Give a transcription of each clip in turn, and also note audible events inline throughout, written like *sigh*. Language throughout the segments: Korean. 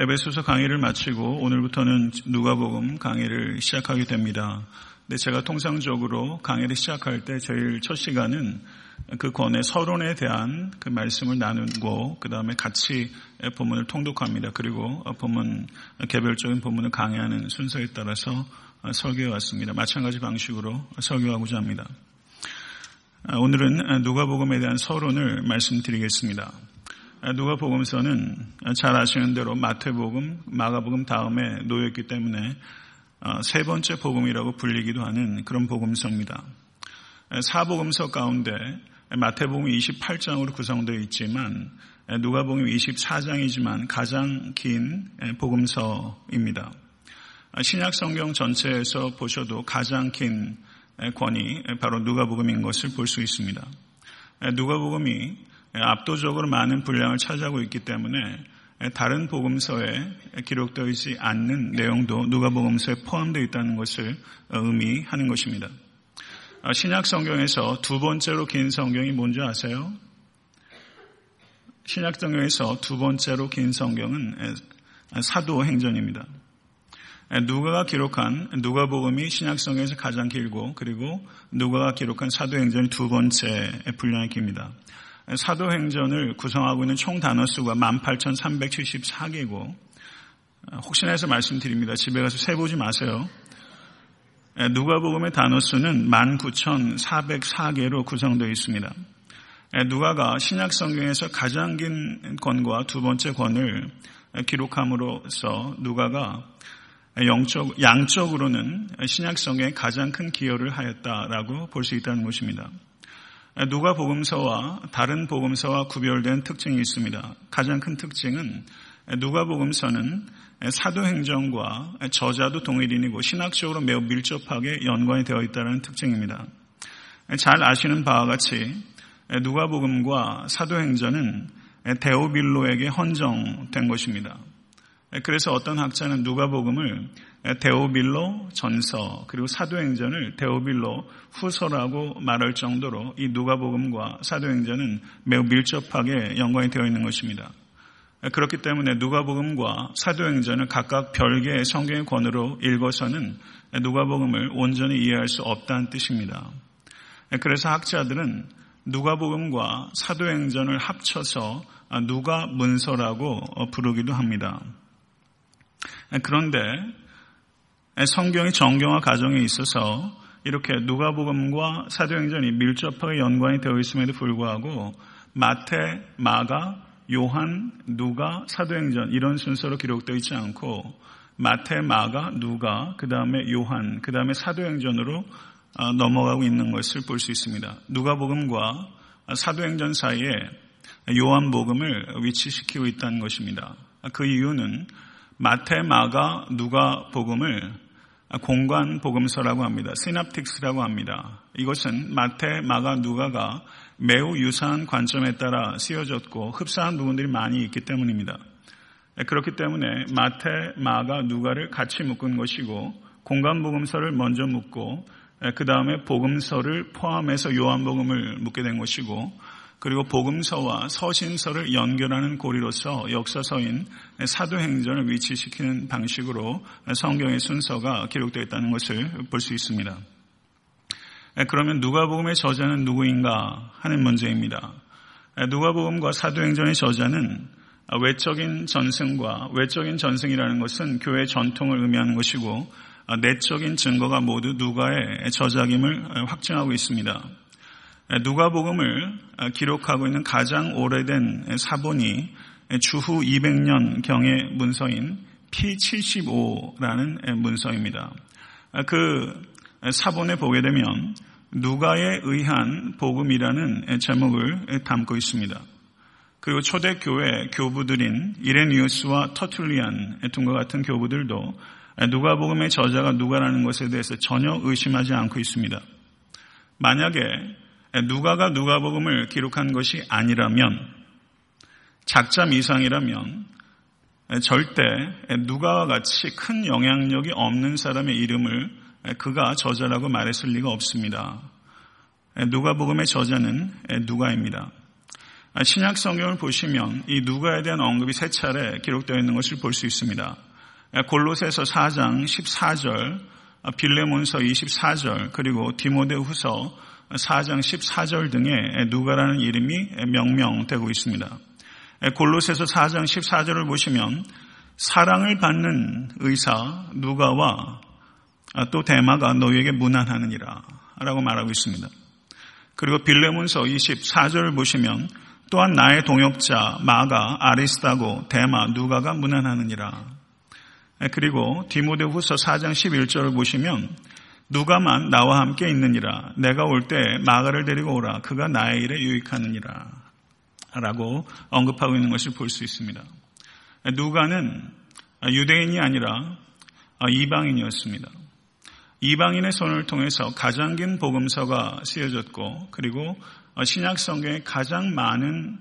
에베소서 강의를 마치고 오늘부터는 누가복음 강의를 시작하게 됩니다. 근데 제가 통상적으로 강의를 시작할 때 제일 첫 시간은 그 권의 서론에 대한 그 말씀을 나누고 그 다음에 같이 본문을 통독합니다. 그리고 본문 개별적인 본문을 강의하는 순서에 따라서 설교해 왔습니다. 마찬가지 방식으로 설교하고자 합니다. 오늘은 누가복음에 대한 서론을 말씀드리겠습니다. 누가복음서는 잘 아시는 대로 마태복음, 마가복음 다음에 놓였기 때문에 세 번째 복음이라고 불리기도 하는 그런 복음서입니다. 사복음서 가운데 마태복음이 28장으로 구성되어 있지만 누가복음이 24장이지만 가장 긴 복음서입니다. 신약 성경 전체에서 보셔도 가장 긴 권이 바로 누가복음인 것을 볼 수 있습니다. 누가복음이 압도적으로 많은 분량을 차지하고 있기 때문에 다른 복음서에 기록되어 있지 않는 내용도 누가복음서에 포함되어 있다는 것을 의미하는 것입니다. 신약 성경에서 두 번째로 긴 성경이 뭔지 아세요? 신약 성경에서 두 번째로 긴 성경은 사도행전입니다. 누가가 기록한 누가복음이 신약 성경에서 가장 길고 그리고 누가가 기록한 사도행전이 두 번째 분량이 깁니다. 사도행전을 구성하고 있는 총 단어 수가 18,374개고 혹시나 해서 말씀드립니다. 집에 가서 세보지 마세요. 누가복음의 단어 수는 19,404개로 구성되어 있습니다. 누가가 신약 성경에서 가장 긴 권과 두 번째 권을 기록함으로써 누가가 영적, 양적으로는 신약 성경에 가장 큰 기여를 하였다라고 볼 수 있다는 것입니다. 누가 복음서와 다른 복음서와 구별된 특징이 있습니다. 가장 큰 특징은 누가 복음서는 사도행전과 저자도 동일인이고 신학적으로 매우 밀접하게 연관이 되어 있다는 특징입니다. 잘 아시는 바와 같이 누가복음과 사도행전은 데오빌로에게 헌정된 것입니다. 그래서 어떤 학자는 누가복음을 데오빌로 전서 그리고 사도행전을 데오빌로 후서라고 말할 정도로 이 누가복음과 사도행전은 매우 밀접하게 연관이 되어 있는 것입니다. 그렇기 때문에 누가복음과 사도행전을 각각 별개의 성경의 권으로 읽어서는 누가복음을 온전히 이해할 수 없다는 뜻입니다. 그래서 학자들은 누가복음과 사도행전을 합쳐서 누가 문서라고 부르기도 합니다. 그런데 성경의 정경화 과정에 있어서 이렇게 누가복음과 사도행전이 밀접하게 연관이 되어 있음에도 불구하고 마태, 마가, 요한, 누가, 사도행전 이런 순서로 기록되어 있지 않고 마태, 마가, 누가, 그 다음에 요한, 그 다음에 사도행전으로 어, 넘어가고 있는 것을 볼 수 있습니다. 누가복음과 사도행전 사이에 요한복음을 위치시키고 있다는 것입니다. 그 이유는 마태, 마가, 누가 복음을 공간 복음서라고 합니다. 시납틱스라고 합니다. 이것은 마태, 마가, 누가가 매우 유사한 관점에 따라 쓰여졌고 흡사한 부분들이 많이 있기 때문입니다. 그렇기 때문에 마태, 마가, 누가를 같이 묶은 것이고 공간 복음서를 먼저 묶고 그 다음에 복음서를 포함해서 요한복음을 묶게 된 것이고 그리고 복음서와 서신서를 연결하는 고리로서 역사서인 사도행전을 위치시키는 방식으로 성경의 순서가 기록되어 있다는 것을 볼 수 있습니다. 그러면 누가복음의 저자는 누구인가 하는 문제입니다. 누가복음과 사도행전의 저자는 외적인 전승과 외적인 전승이라는 것은 교회 전통을 의미하는 것이고 내적인 증거가 모두 누가의 저작임을 확증하고 있습니다. 누가복음을 기록하고 있는 가장 오래된 사본이 주후 200년 경의 문서인 P75라는 문서입니다. 그 사본에 보게 되면 누가에 의한 복음이라는 제목을 담고 있습니다. 그리고 초대 교회 교부들인 이레니우스와 터툴리안 등과 같은 교부들도 누가복음의 저자가 누가라는 것에 대해서 전혀 의심하지 않고 있습니다. 만약에 누가가 누가복음을 기록한 것이 아니라면 작자 미상이라면 절대 누가와 같이 큰 영향력이 없는 사람의 이름을 그가 저자라고 말했을 리가 없습니다. 누가복음의 저자는 누가입니다. 신약 성경을 보시면 이 누가에 대한 언급이 세 차례 기록되어 있는 것을 볼 수 있습니다. 골로새서 4장 14절, 빌레몬서 24절, 그리고 디모데후서 4장 14절 등에 누가라는 이름이 명명되고 있습니다. 골로새서 4장 14절을 보시면 사랑을 받는 의사 누가와 또 대마가 너희에게 무난하느니라 라고 말하고 있습니다. 그리고 빌레몬서 24절을 보시면 또한 나의 동역자 마가 아리스타고 대마 누가가 무난하느니라. 그리고 디모데후서 4장 11절을 보시면 누가만 나와 함께 있느니라. 내가 올 때 마가를 데리고 오라. 그가 나의 일에 유익하느니라. 라고 언급하고 있는 것을 볼 수 있습니다. 누가는 유대인이 아니라 이방인이었습니다. 이방인의 손을 통해서 가장 긴 복음서가 쓰여졌고 그리고 신약 성경에 가장 많은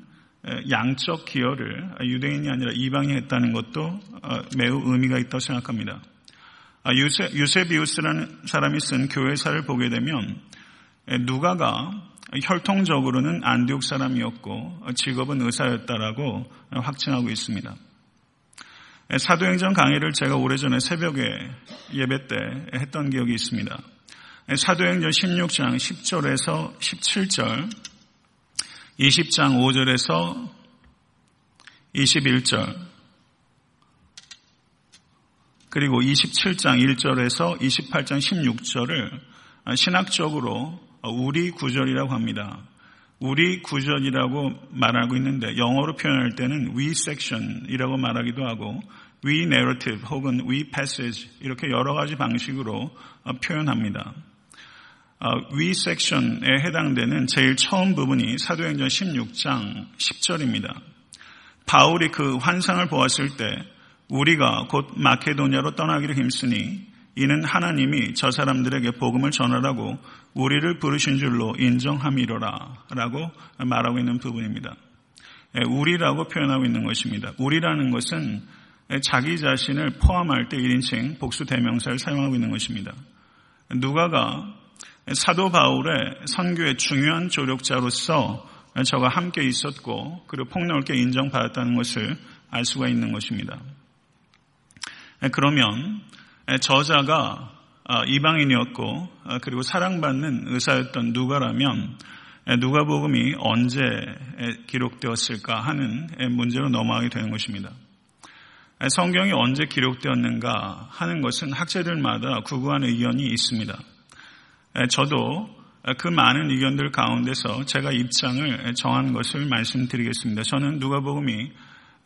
양적 기여를 유대인이 아니라 이방이 했다는 것도 매우 의미가 있다고 생각합니다. 유세, 유세비우스라는 사람이 쓴 교회사를 보게 되면 누가가 혈통적으로는 안디옥 사람이었고 직업은 의사였다라고 확증하고 있습니다. 사도행전 강의를 제가 오래전에 새벽에 예배 때 했던 기억이 있습니다. 사도행전 16장 10절에서 17절, 20장 5절에서 21절, 그리고 27장 1절에서 28장 16절을 신학적으로 우리 구절이라고 합니다. 우리 구절이라고 말하고 있는데 영어로 표현할 때는 we section이라고 말하기도 하고 we narrative 혹은 we passage 이렇게 여러 가지 방식으로 표현합니다. we section에 해당되는 제일 처음 부분이 사도행전 16장 10절입니다. 바울이 그 환상을 보았을 때 우리가 곧 마케도니아로 떠나기를 힘쓰니 이는 하나님이 저 사람들에게 복음을 전하라고 우리를 부르신 줄로 인정함이로라 라고 말하고 있는 부분입니다. 예, 우리라고 표현하고 있는 것입니다. 우리라는 것은 자기 자신을 포함할 때 1인칭 복수 대명사를 사용하고 있는 것입니다. 누가가 사도 바울의 선교의 중요한 조력자로서 저가 함께 있었고 그리고 폭넓게 인정받았다는 것을 알 수가 있는 것입니다. 예, 그러면 저자가 아, 이방인이었고 아, 그리고 사랑받는 의사였던 누가라면 누가복음이 언제 기록되었을까 하는 문제로 넘어가게 되는 것입니다. 성경이 언제 기록되었는가 하는 것은 학자들마다 구구한 의견이 있습니다. 저도 그 많은 의견들 가운데서 제가 입장을 정한 것을 말씀드리겠습니다. 저는 누가복음이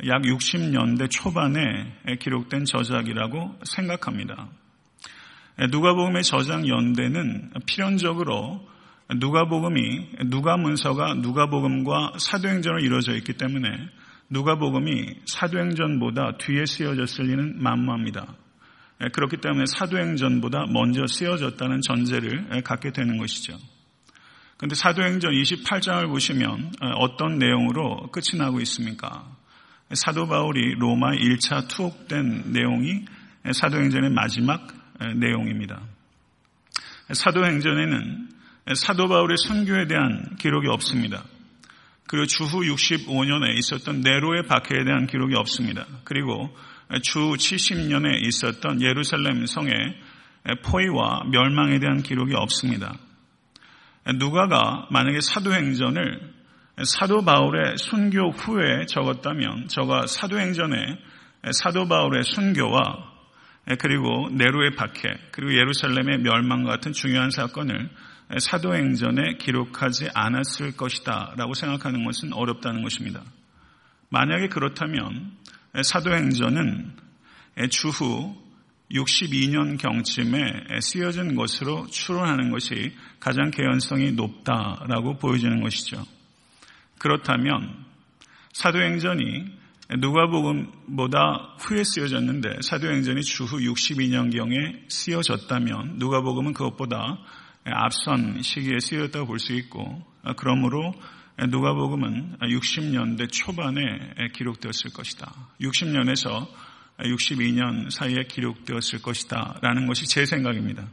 약 60년대 초반에 기록된 저작이라고 생각합니다. 누가복음의 저작 연대는 필연적으로 누가복음이 누가 문서가 누가복음과 사도행전으로 이루어져 있기 때문에 누가복음이 사도행전보다 뒤에 쓰여졌을 리는 만무합니다. 그렇기 때문에 사도행전보다 먼저 쓰여졌다는 전제를 갖게 되는 것이죠. 그런데 사도행전 28장을 보시면 어떤 내용으로 끝이 나고 있습니까? 사도 바울이 로마 1차 투옥된 내용이 사도행전의 마지막 내용입니다. 사도행전에는 사도 바울의 선교에 대한 기록이 없습니다. 그리고 주후 65년에 있었던 네로의 박해에 대한 기록이 없습니다. 그리고 주 70년에 있었던 예루살렘 성의 포위와 멸망에 대한 기록이 없습니다. 누가가 만약에 사도행전을 사도 바울의 순교 후에 적었다면 저가 사도행전에 사도 바울의 순교와 그리고 네로의 박해 그리고 예루살렘의 멸망 같은 중요한 사건을 사도행전에 기록하지 않았을 것이다 라고 생각하는 것은 어렵다는 것입니다. 만약에 그렇다면 사도행전은 주후 62년 경쯤에 쓰여진 것으로 추론하는 것이 가장 개연성이 높다라고 보여지는 것이죠. 그렇다면 사도행전이 누가복음보다 후에 쓰여졌는데 사도행전이 주후 62년경에 쓰여졌다면 누가복음은 그것보다 앞선 시기에 쓰여졌다고 볼 수 있고 그러므로 누가복음은 60년대 초반에 기록되었을 것이다. 60년에서 62년 사이에 기록되었을 것이다. 라는 것이 제 생각입니다.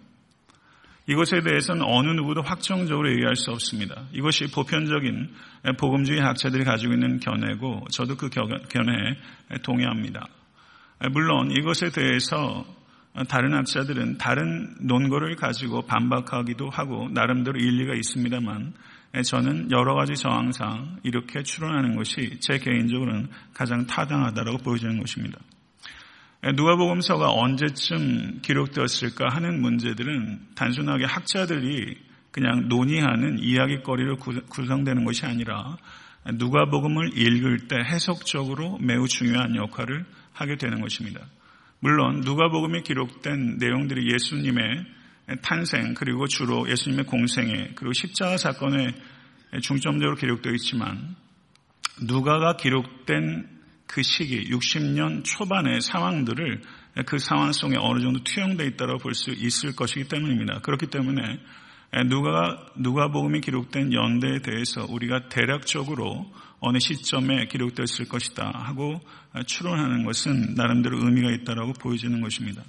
이것에 대해서는 어느 누구도 확정적으로 얘기할 수 없습니다. 이것이 보편적인 복음주의 학자들이 가지고 있는 견해고 저도 그 견해에 동의합니다. 물론 이것에 대해서 다른 학자들은 다른 논거를 가지고 반박하기도 하고 나름대로 일리가 있습니다만 저는 여러 가지 정황상 이렇게 추론하는 것이 제 개인적으로는 가장 타당하다고 보여지는 것입니다. 누가복음서가 언제쯤 기록되었을까 하는 문제들은 단순하게 학자들이 그냥 논의하는 이야기거리로 구성되는 것이 아니라 누가복음을 읽을 때 해석적으로 매우 중요한 역할을 하게 되는 것입니다. 물론 누가복음에 기록된 내용들이 예수님의 탄생 그리고 주로 예수님의 공생에 그리고 십자가 사건에 중점적으로 기록되어 있지만 누가가 기록된 그 시기 60년 초반의 상황들을 그 상황 속에 어느 정도 투영되어 있다고 볼 수 있을 것이기 때문입니다. 그렇기 때문에 누가 누가복음이 기록된 연대에 대해서 우리가 대략적으로 어느 시점에 기록됐을 것이다 하고 추론하는 것은 나름대로 의미가 있다고 보여지는 것입니다.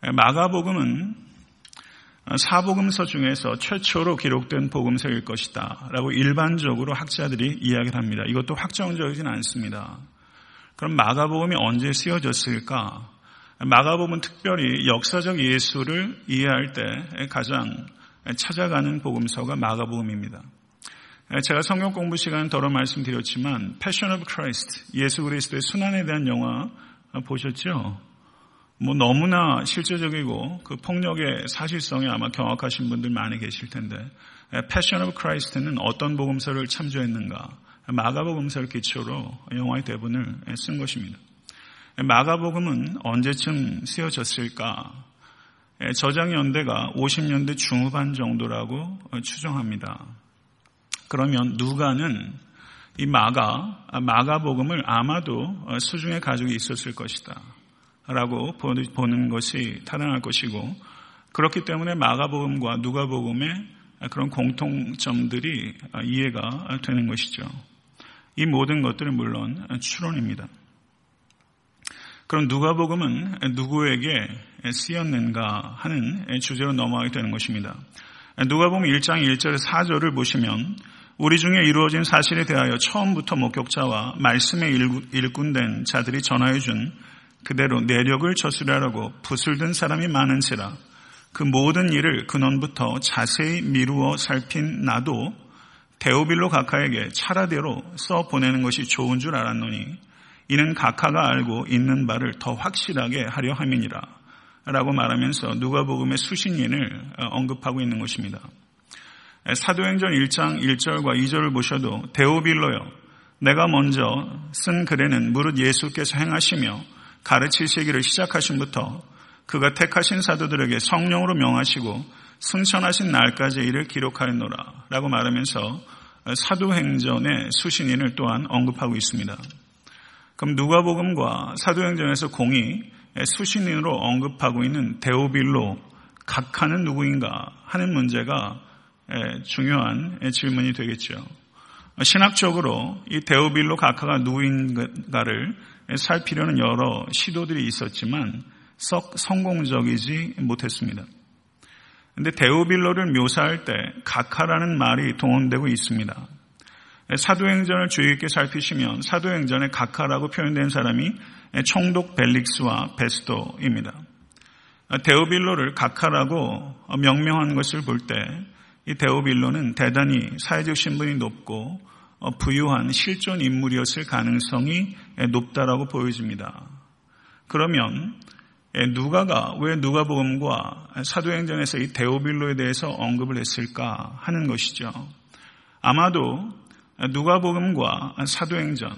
마가복음은 사복음서 중에서 최초로 기록된 복음서일 것이다 라고 일반적으로 학자들이 이야기를 합니다. 이것도 확정적이진 않습니다. 그럼 마가복음이 언제 쓰여졌을까? 마가복음은 특별히 역사적 예수를 이해할 때 가장 찾아가는 복음서가 마가복음입니다. 제가 성경 공부 시간 더러 말씀드렸지만 Passion of Christ, 예수 그리스도의 순환에 대한 영화 보셨죠? 뭐 너무나 실제적이고 그 폭력의 사실성에 아마 경악하신 분들 많이 계실 텐데 Passion of Christ는 어떤 복음서를 참조했는가? 마가복음서를 기초로 영화의 대본을 쓴 것입니다. 마가복음은 언제쯤 쓰여졌을까? 저장 연대가 50년대 중후반 정도라고 추정합니다. 그러면 누가는 이 마가, 마가복음을 아마도 수중에 가지고 있었을 것이다. 라고 보는 것이 타당할 것이고, 그렇기 때문에 마가복음과 누가복음의 그런 공통점들이 이해가 되는 것이죠. 이 모든 것들은 물론 추론입니다. 그럼 누가복음은 누구에게 쓰였는가 하는 주제로 넘어가게 되는 것입니다. 누가복음 1장 1절 4절을 보시면 우리 중에 이루어진 사실에 대하여 처음부터 목격자와 말씀에 일꾼된 자들이 전하여 준 그대로 내력을 저수하라고 붓을 든 사람이 많은지라 그 모든 일을 근원부터 자세히 미루어 살핀 나도 데오빌로 각하에게 차라대로 써 보내는 것이 좋은 줄 알았노니 이는 각하가 알고 있는 바를 더 확실하게 하려 함이니라 라고 말하면서 누가복음의 수신인을 언급하고 있는 것입니다. 사도행전 1장 1절과 2절을 보셔도 데오빌로요 내가 먼저 쓴 글에는 무릇 예수께서 행하시며 가르치시기를 시작하신부터 그가 택하신 사도들에게 성령으로 명하시고 승천하신 날까지 이를 기록하였노라 라고 말하면서 사도행전의 수신인을 또한 언급하고 있습니다. 그럼 누가복음과 사도행전에서 공이 수신인으로 언급하고 있는 데오빌로 각하는 누구인가 하는 문제가 중요한 질문이 되겠죠. 신학적으로 이 데오빌로 각하가 누구인가를 살피려는 여러 시도들이 있었지만 썩 성공적이지 못했습니다. 근데 데오빌로를 묘사할 때 각하라는 말이 동원되고 있습니다. 사도행전을 주의 깊게 살피시면 사도행전에 각하라고 표현된 사람이 총독 벨릭스와 베스도입니다. 데오빌로를 각하라고 명명한 것을 볼 때 이 데오빌로는 대단히 사회적 신분이 높고 부유한 실존 인물이었을 가능성이 높다라고 보여집니다. 그러면 누가가 왜 누가복음과 사도행전에서 이 데오빌로에 대해서 언급을 했을까 하는 것이죠. 아마도 누가복음과 사도행전,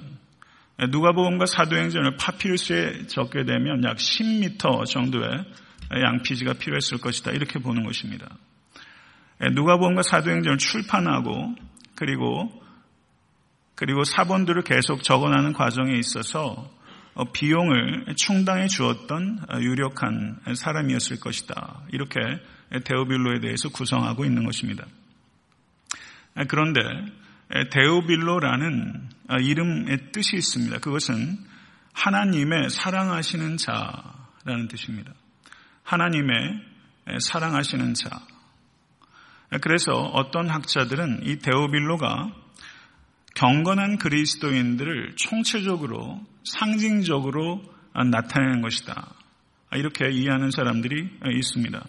누가복음과 사도행전을 파피루스에 적게 되면 약 10m 정도의 양피지가 필요했을 것이다. 이렇게 보는 것입니다. 누가복음과 사도행전을 출판하고 그리고 그리고 사본들을 계속 적어나는 과정에 있어서 비용을 충당해 주었던 유력한 사람이었을 것이다. 이렇게 데오빌로에 대해서 구성하고 있는 것입니다. 그런데 데오빌로라는 이름의 뜻이 있습니다. 그것은 하나님의 사랑하시는 자라는 뜻입니다. 하나님의 사랑하시는 자. 그래서 어떤 학자들은 이 데오빌로가 경건한 그리스도인들을 총체적으로 상징적으로 나타내는 것이다. 이렇게 이해하는 사람들이 있습니다.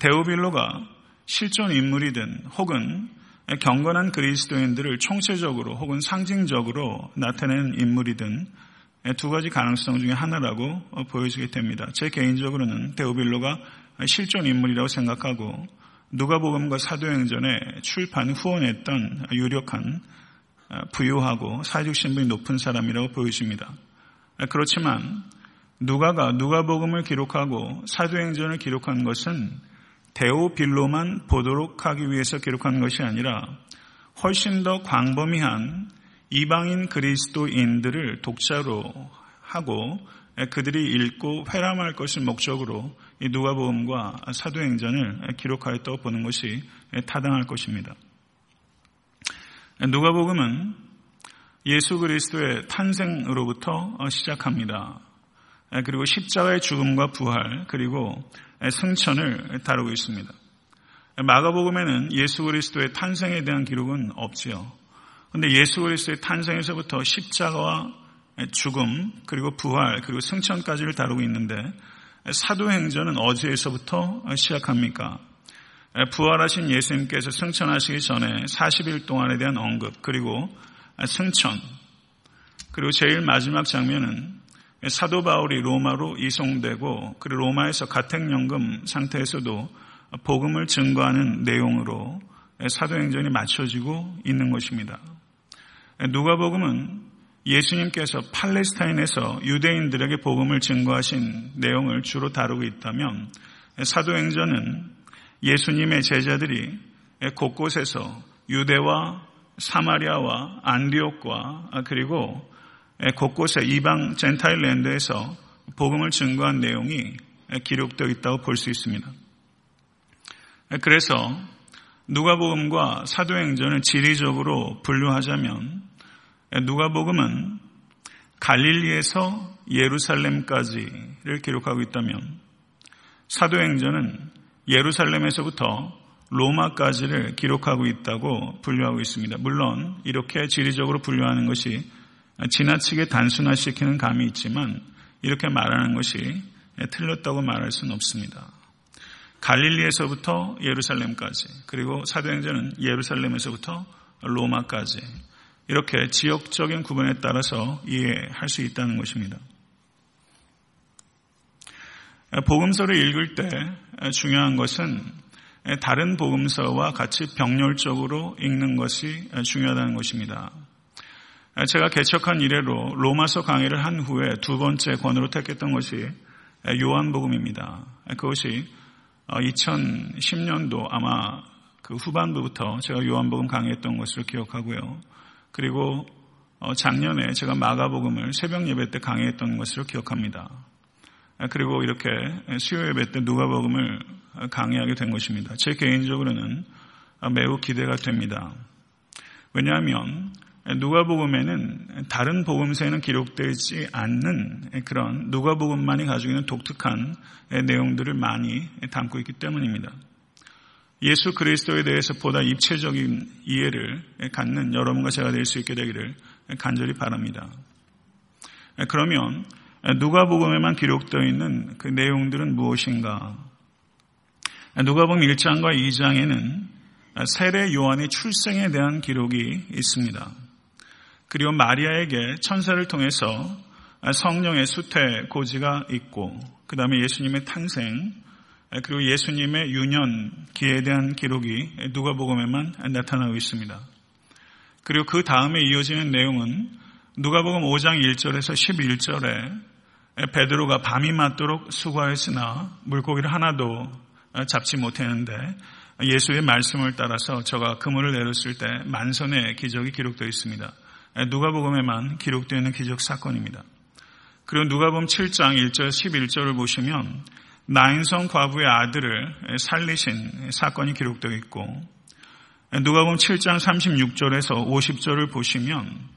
데오빌로가 실존 인물이든 혹은 경건한 그리스도인들을 총체적으로 혹은 상징적으로 나타내는 인물이든 두 가지 가능성 중에 하나라고 보여지게 됩니다. 제 개인적으로는 데오빌로가 실존 인물이라고 생각하고 누가복음과 사도행전에 출판 후원했던 유력한 부유하고 사회적 신분이 높은 사람이라고 보여집니다. 그렇지만 누가가 누가복음을 기록하고 사도행전을 기록한 것은 데오빌로만 보도록 하기 위해서 기록한 것이 아니라 훨씬 더 광범위한 이방인 그리스도인들을 독자로 하고 그들이 읽고 회람할 것을 목적으로 누가복음과 사도행전을 기록하였다고 보는 것이 타당할 것입니다. 누가복음은 예수 그리스도의 탄생으로부터 시작합니다. 그리고 십자가의 죽음과 부활 그리고 승천을 다루고 있습니다. 마가복음에는 예수 그리스도의 탄생에 대한 기록은 없지요. 그런데 예수 그리스도의 탄생에서부터 십자가와 죽음 그리고 부활 그리고 승천까지를 다루고 있는데 사도행전은 어디에서부터 시작합니까? 부활하신 예수님께서 승천하시기 전에 40일 동안에 대한 언급 그리고 승천 그리고 제일 마지막 장면은 사도 바울이 로마로 이송되고 그리고 로마에서 가택연금 상태에서도 복음을 증거하는 내용으로 사도행전이 맞춰지고 있는 것입니다. 누가복음은 예수님께서 팔레스타인에서 유대인들에게 복음을 증거하신 내용을 주로 다루고 있다면 사도행전은 예수님의 제자들이 곳곳에서 유대와 사마리아와 안디옥과 그리고 곳곳에 이방 젠타일 랜드에서 복음을 증거한 내용이 기록되어 있다고 볼 수 있습니다. 그래서 누가복음과 사도행전을 지리적으로 분류하자면 누가복음은 갈릴리에서 예루살렘까지를 기록하고 있다면 사도행전은 예루살렘에서부터 로마까지를 기록하고 있다고 분류하고 있습니다. 물론 이렇게 지리적으로 분류하는 것이 지나치게 단순화시키는 감이 있지만 이렇게 말하는 것이 틀렸다고 말할 수는 없습니다. 갈릴리에서부터 예루살렘까지 그리고 사도행전은 예루살렘에서부터 로마까지 이렇게 지역적인 구분에 따라서 이해할 수 있다는 것입니다. 복음서를 읽을 때 중요한 것은 다른 복음서와 같이 병렬적으로 읽는 것이 중요하다는 것입니다. 제가 개척한 이래로 로마서 강의를 한 후에 두 번째 권으로 택했던 것이 요한복음입니다. 그것이 2010년도 아마 그 후반부부터 제가 요한복음 강의했던 것으로 기억하고요. 그리고 작년에 제가 마가복음을 새벽 예배 때 강의했던 것으로 기억합니다. 그리고 이렇게 수요 예배 때 누가복음을 강의하게 된 것입니다. 제 개인적으로는 매우 기대가 됩니다. 왜냐하면 누가복음에는 다른 복음서에는 기록되지 않는 그런 누가복음만이 가지고 있는 독특한 내용들을 많이 담고 있기 때문입니다. 예수 그리스도에 대해서 보다 입체적인 이해를 갖는 여러분과 제가 될 수 있게 되기를 간절히 바랍니다. 그러면 누가복음에만 기록되어 있는 그 내용들은 무엇인가? 누가복음 1장과 2장에는 세례 요한의 출생에 대한 기록이 있습니다. 그리고 마리아에게 천사를 통해서 성령의 수태 고지가 있고 그 다음에 예수님의 탄생 그리고 예수님의 유년 기에 대한 기록이 누가복음에만 나타나고 있습니다. 그리고 그 다음에 이어지는 내용은 누가복음 5장 1절에서 11절에 베드로가 밤이 맞도록 수고하였으나 물고기를 하나도 잡지 못했는데 예수의 말씀을 따라서 저가 그물을 내렸을 때 만선의 기적이 기록되어 있습니다. 누가복음에만 기록되어 있는 기적 사건입니다. 그리고 누가복음 7장 1절 11절을 보시면 나인성 과부의 아들을 살리신 사건이 기록되어 있고 누가복음 7장 36절에서 50절을 보시면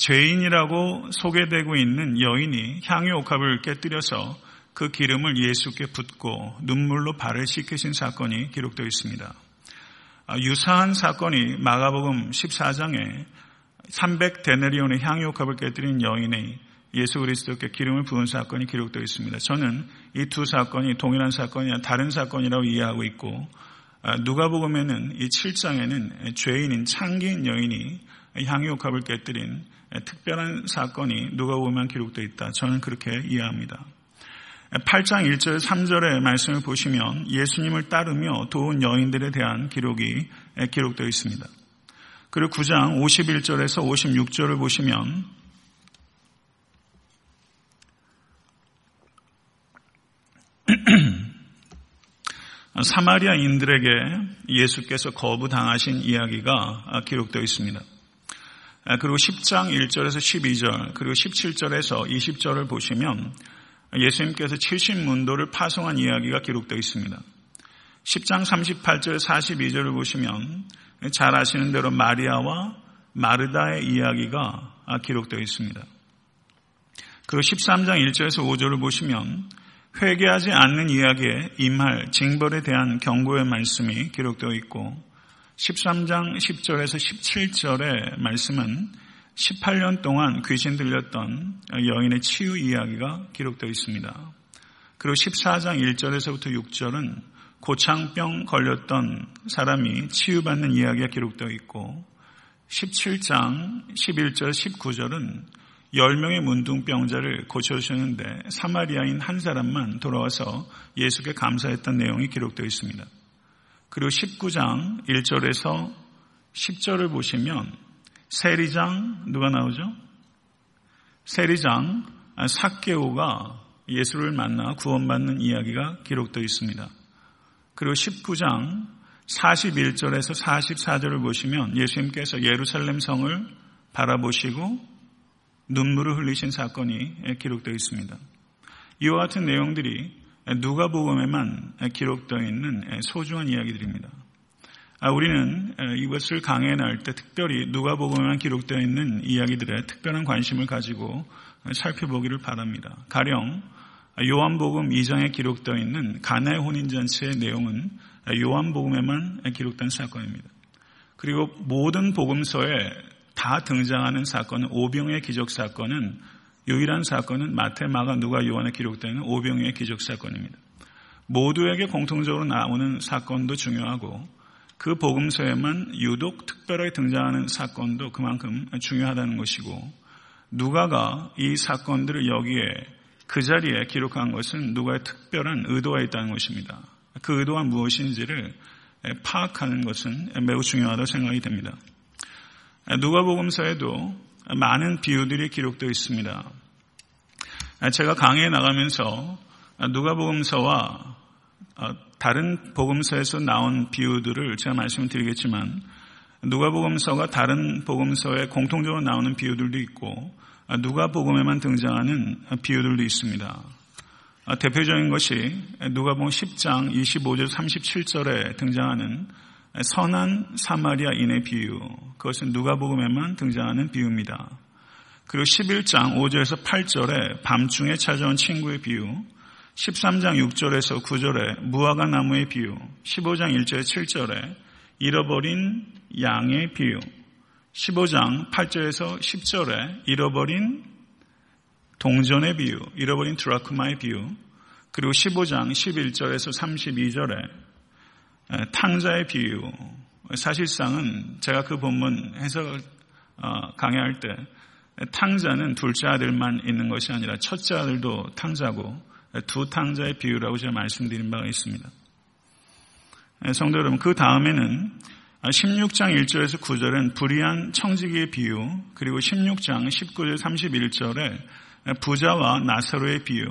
죄인이라고 소개되고 있는 여인이 향유 옥합을 깨뜨려서 그 기름을 예수께 붓고 눈물로 발을 씻기신 사건이 기록되어 있습니다. 아, 유사한 사건이 마가복음 14장에 300 데네리온의 향유옥합을 깨뜨린 여인의 예수 그리스도께 기름을 부은 사건이 기록되어 있습니다. 저는 이 두 사건이 동일한 사건이 아니라 다른 사건이라고 이해하고 있고 아, 누가복음에는 이 7장에는 죄인인 창기인 여인이 향유옥합을 깨뜨린 특별한 사건이 누가복음에 기록되어 있다. 저는 그렇게 이해합니다. 8장 1절 3절의 말씀을 보시면 예수님을 따르며 도운 여인들에 대한 기록이 기록되어 있습니다. 그리고 9장 51절에서 56절을 보시면 *clears throat* 사마리아인들에게 예수께서 거부당하신 이야기가 기록되어 있습니다. 그리고 10장 1절에서 12절, 그리고 17절에서 20절을 보시면 예수님께서 70문도를 파송한 이야기가 기록되어 있습니다. 10장 38절 42절을 보시면 잘 아시는 대로 마리아와 마르다의 이야기가 기록되어 있습니다. 그리고 13장 1절에서 5절을 보시면 회개하지 않는 이야기에 임할 징벌에 대한 경고의 말씀이 기록되어 있고 13장 10절에서 17절의 말씀은 18년 동안 귀신 들렸던 여인의 치유 이야기가 기록되어 있습니다. 그리고 14장 1절에서부터 6절은 고창병 걸렸던 사람이 치유받는 이야기가 기록되어 있고 17장 11절 19절은 10명의 문둥병자를 고쳐주셨는데 사마리아인 한 사람만 돌아와서 예수께 감사했던 내용이 기록되어 있습니다. 그리고 19장 1절에서 10절을 보시면 세리장 누가 나오죠? 세리장 사케오가 예수를 만나 구원받는 이야기가 기록되어 있습니다. 그리고 19장 41절에서 44절을 보시면 예수님께서 예루살렘 성을 바라보시고 눈물을 흘리신 사건이 기록되어 있습니다. 이와 같은 내용들이 누가복음에만 기록되어 있는 소중한 이야기들입니다. 아, 우리는 이것을 강해 나올 때 특별히 누가복음에만 기록되어 있는 이야기들에 특별한 관심을 가지고 살펴보기를 바랍니다. 가령 요한복음 2장에 기록되어 있는 가나의 혼인잔치의 내용은 요한복음에만 기록된 사건입니다. 그리고 모든 복음서에 다 등장하는 사건은 오병의 기적 사건은 유일한 사건은 마태, 마가, 누가, 요한에 기록되는 오병의 기적 사건입니다. 모두에게 공통적으로 나오는 사건도 중요하고 그 복음서에만 유독 특별하게 등장하는 사건도 그만큼 중요하다는 것이고 누가가 이 사건들을 여기에 그 자리에 기록한 것은 누가의 특별한 의도가 있다는 것입니다. 그 의도가 무엇인지를 파악하는 것은 매우 중요하다고 생각이 됩니다. 누가복음서에도 많은 비유들이 기록되어 있습니다. 제가 강의에 나가면서 누가복음서와 다른 복음서에서 나온 비유들을 제가 말씀을 드리겠지만 누가복음서가 다른 복음서에 공통적으로 나오는 비유들도 있고 누가복음에만 등장하는 비유들도 있습니다. 대표적인 것이 누가복음 10장 25절 37절에 등장하는 선한 사마리아인의 비유. 그것은 누가복음에만 등장하는 비유입니다. 그리고 11장 5절에서 8절에 밤중에 찾아온 친구의 비유. 13장 6절에서 9절에 무화과 나무의 비유, 15장 1절 7절에 잃어버린 양의 비유, 15장 8절에서 10절에 잃어버린 동전의 비유, 잃어버린 드라크마의 비유, 그리고 15장 11절에서 32절에 탕자의 비유. 사실상은 제가 그 본문 해석을 어, 강의할 때 탕자는 둘째 아들만 있는 것이 아니라 첫째 아들도 탕자고 두 탕자의 비유라고 제가 말씀드린 바가 있습니다. 예, 성도 여러분, 그 다음에는 16장 1절에서 9절은 불의한 청지기의 비유, 그리고 16장 19절 31절에 부자와 나사로의 비유,